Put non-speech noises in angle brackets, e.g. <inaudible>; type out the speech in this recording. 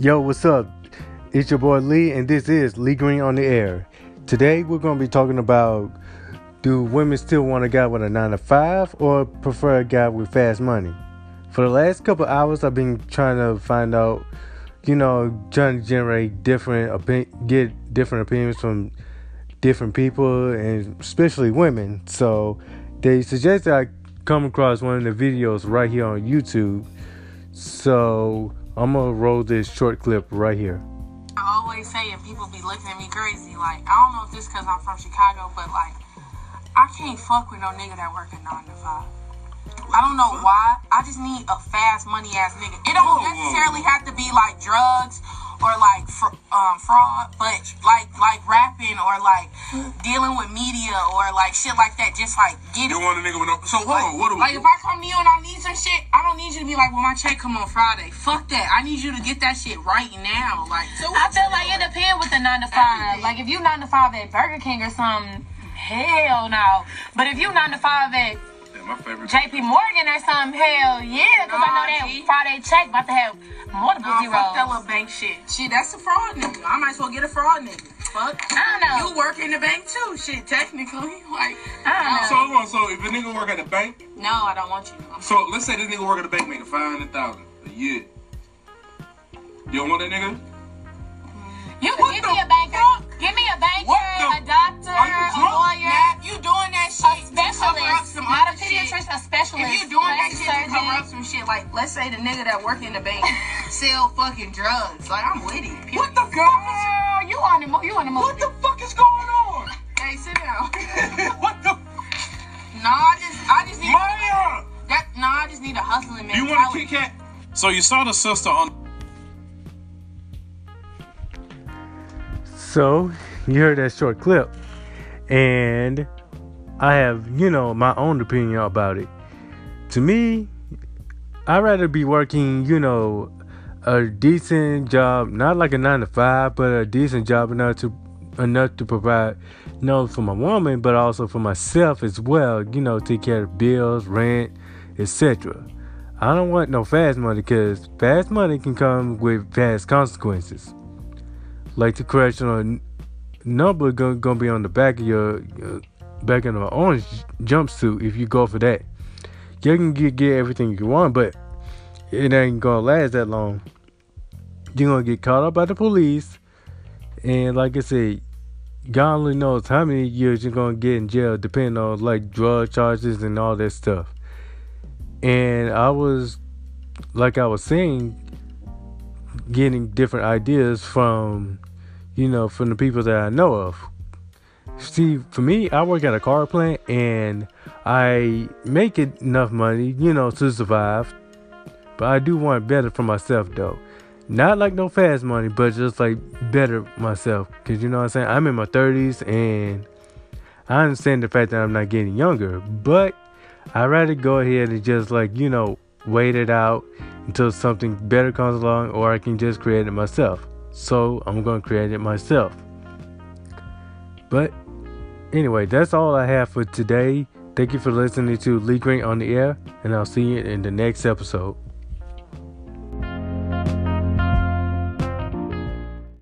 Yo, what's up? It's your boy Lee, and this is Lee Green on the Air. Today, we're going to be talking about do women still want a guy with a 9 to 5 or prefer a guy with fast money? For the last couple hours, I've been trying to find out, you know, trying to generate different, get different opinions from different people, and especially women. So, they suggested I come across one of the videos right here on YouTube. So, I'm gonna roll this short clip right here. I always say, and people be looking at me crazy, like, I don't know if this because I'm from Chicago, but like, I can't fuck with no nigga that work a 9 to 5. I don't know why. I just need a fast money ass nigga. It don't necessarily have to be like drugs or like fr- um, fraud, but like like rapping or like dealing with media or like shit like that. Just like get it. You it. want a nigga with no. So hold Like, on, what do we? like we? if I come to you and I need some shit, I don't need you to be like, well, my check come on Friday. Fuck that. I need you to get that shit right now. Like, so I feel like it depends with the nine to five. Everything. Like if you nine to five at Burger King or something, hell no. But if you nine to five at Yeah, my favorite. JP Morgan or something, hell yeah. Cause I know that Nah, G. Friday check about to have multiple Nah, fuck that little bank shit. Shit, that's a fraud nigga. I might as well get a fraud nigga. Fuck. I don't know. You work in the bank too. Shit, technically. <laughs> Like, I don't So know. hold on. So if a nigga work at the bank, no, I don't want you. I'm so let's say this nigga work at the bank making five hundred thousand a year. You don't want that nigga? You What give the me a banker. Not a other shit. pediatrician, a specialist. If you're doing that plastic shit to cover up some shit, like let's say the nigga that work in the bank <laughs> sell fucking drugs, like I'm with it. period. What the fuck? Girl, you on the mo- you on the Is, what the fuck is going on? Hey, sit down. <laughs> what the? no, I just, I just need Maya, that. No, I just need a hustling man. you want a Kit Kat? So you saw the sister on So, you heard that short clip, and I have, you know, my own opinion about it. To me, I'd rather be working, you know, a decent job, not like a nine to five, but a decent job enough to enough to provide, you know, for my woman, but also for myself as well. You know, take care of bills, rent, etc. I don't want no fast money because fast money can come with fast consequences like the correctional number gonna, gonna be on the back of your, your back in an orange jumpsuit if you go for that. You can get, get everything you want, but it ain't gonna last that long. You're gonna get caught up by the police, and like I said, God only knows how many years you're gonna get in jail, depending on like drug charges and all that stuff. And I was, like I was saying, getting different ideas from you know, from the people that I know of. See, for me, I work at a car plant and I make enough money, you know, to survive. But I do want better for myself, though. Not like no fast money, but just like better myself. Because you know what I'm saying? I'm in my 30s and I understand the fact that I'm not getting younger. But I'd rather go ahead and just like, you know, wait it out until something better comes along or I can just create it myself. So I'm going to create it myself. But anyway, that's all I have for today. Thank you for listening to Lee Green on the air, and I'll see you in the next episode.